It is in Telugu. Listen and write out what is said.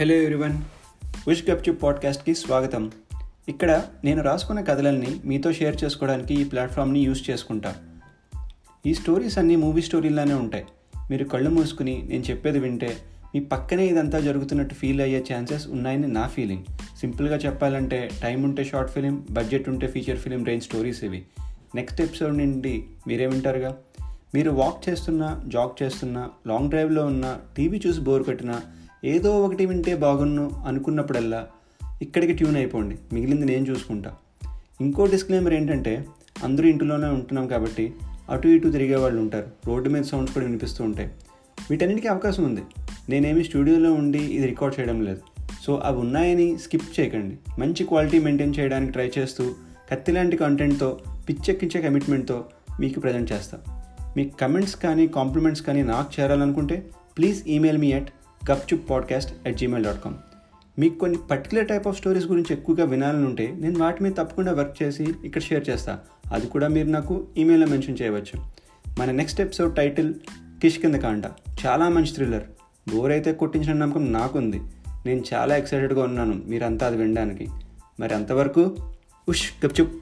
Hello everyone. విష్ గప్చుప్ పాడ్కాస్ట్కి స్వాగతం. ఇక్కడ నేను రాసుకున్న కథలన్నీ మీతో షేర్ చేసుకోవడానికి ఈ ప్లాట్ఫామ్ని యూస్ చేసుకుంటా. ఈ స్టోరీస్ అన్నీ మూవీ స్టోరీలానే ఉంటాయి. మీరు కళ్ళు మూసుకుని నేను చెప్పేది వింటే మీ పక్కనే ఇదంతా జరుగుతున్నట్టు ఫీల్ అయ్యే ఛాన్సెస్ ఉన్నాయని నా ఫీలింగ్. సింపుల్గా చెప్పాలంటే టైం ఉంటే షార్ట్ ఫిలిం బడ్జెట్ ఉంటే ఫీచర్ ఫిలిం రేంజ్ స్టోరీస్ ఇవి. నెక్స్ట్ ఎపిసోడ్ నుండి మీరే వింటారుగా? మీరు వాక్ చేస్తున్నా జాగ్ చేస్తున్నా లాంగ్ డ్రైవ్లో ఉన్న టీవీ చూసి బోర్ కొట్టినా ఏదో ఒకటి వింటే బాగున్ను అనుకున్నప్పుడల్లా ఇక్కడికి ట్యూన్ అయిపోండి. మిగిలింది నేను చూసుకుంటా. ఇంకో డిస్క్లైమర్ ఏంటంటే అందరూ ఇంటిలోనే ఉంటున్నాం కాబట్టి అటు ఇటు తిరిగే వాళ్ళు ఉంటారు. రోడ్డు మీద సౌండ్స్ కూడా వినిపిస్తూ ఉంటాయి. వీటన్నిటికీ అవకాశం ఉంది. నేనేమి స్టూడియోలో ఉండి ఇది రికార్డ్ చేయడం లేదు. సో అవి ఉన్నాయని స్కిప్ చేయకండి. మంచి క్వాలిటీ మెయింటైన్ చేయడానికి ట్రై చేస్తూ కత్తి లాంటి కంటెంట్తో పిచ్చెక్కించే కమిట్మెంట్తో మీకు ప్రజెంట్ చేస్తా. మీ కమెంట్స్ కానీ కాంప్లిమెంట్స్ కానీ నాకు చేరాలనుకుంటే please email me at Gupchup podcast at Gmail dot com మీకు కొన్ని పర్టికులర్ టైప్ ఆఫ్ స్టోరీస్ గురించి ఎక్కువగా వినాలని ఉంటే నేను వాటి మీద తప్పకుండా వర్క్ చేసి ఇక్కడ షేర్ చేస్తాను అది కూడా మీరు నాకు ఈమెయిల్లో మెన్షన్ చేయవచ్చు. మన నెక్స్ట్ ఎపిసోడ్ టైటిల్ కిష్ కింద కాంట చాలా మంచి థ్రిల్లర్ బోర్ అయితే కొట్టించిన నమ్మకం నాకుంది. నేను చాలా ఎక్సైటెడ్గా ఉన్నాను మీరంతా అది వినడానికి. మరి అంతవరకు ఉష్ గప్చుప్.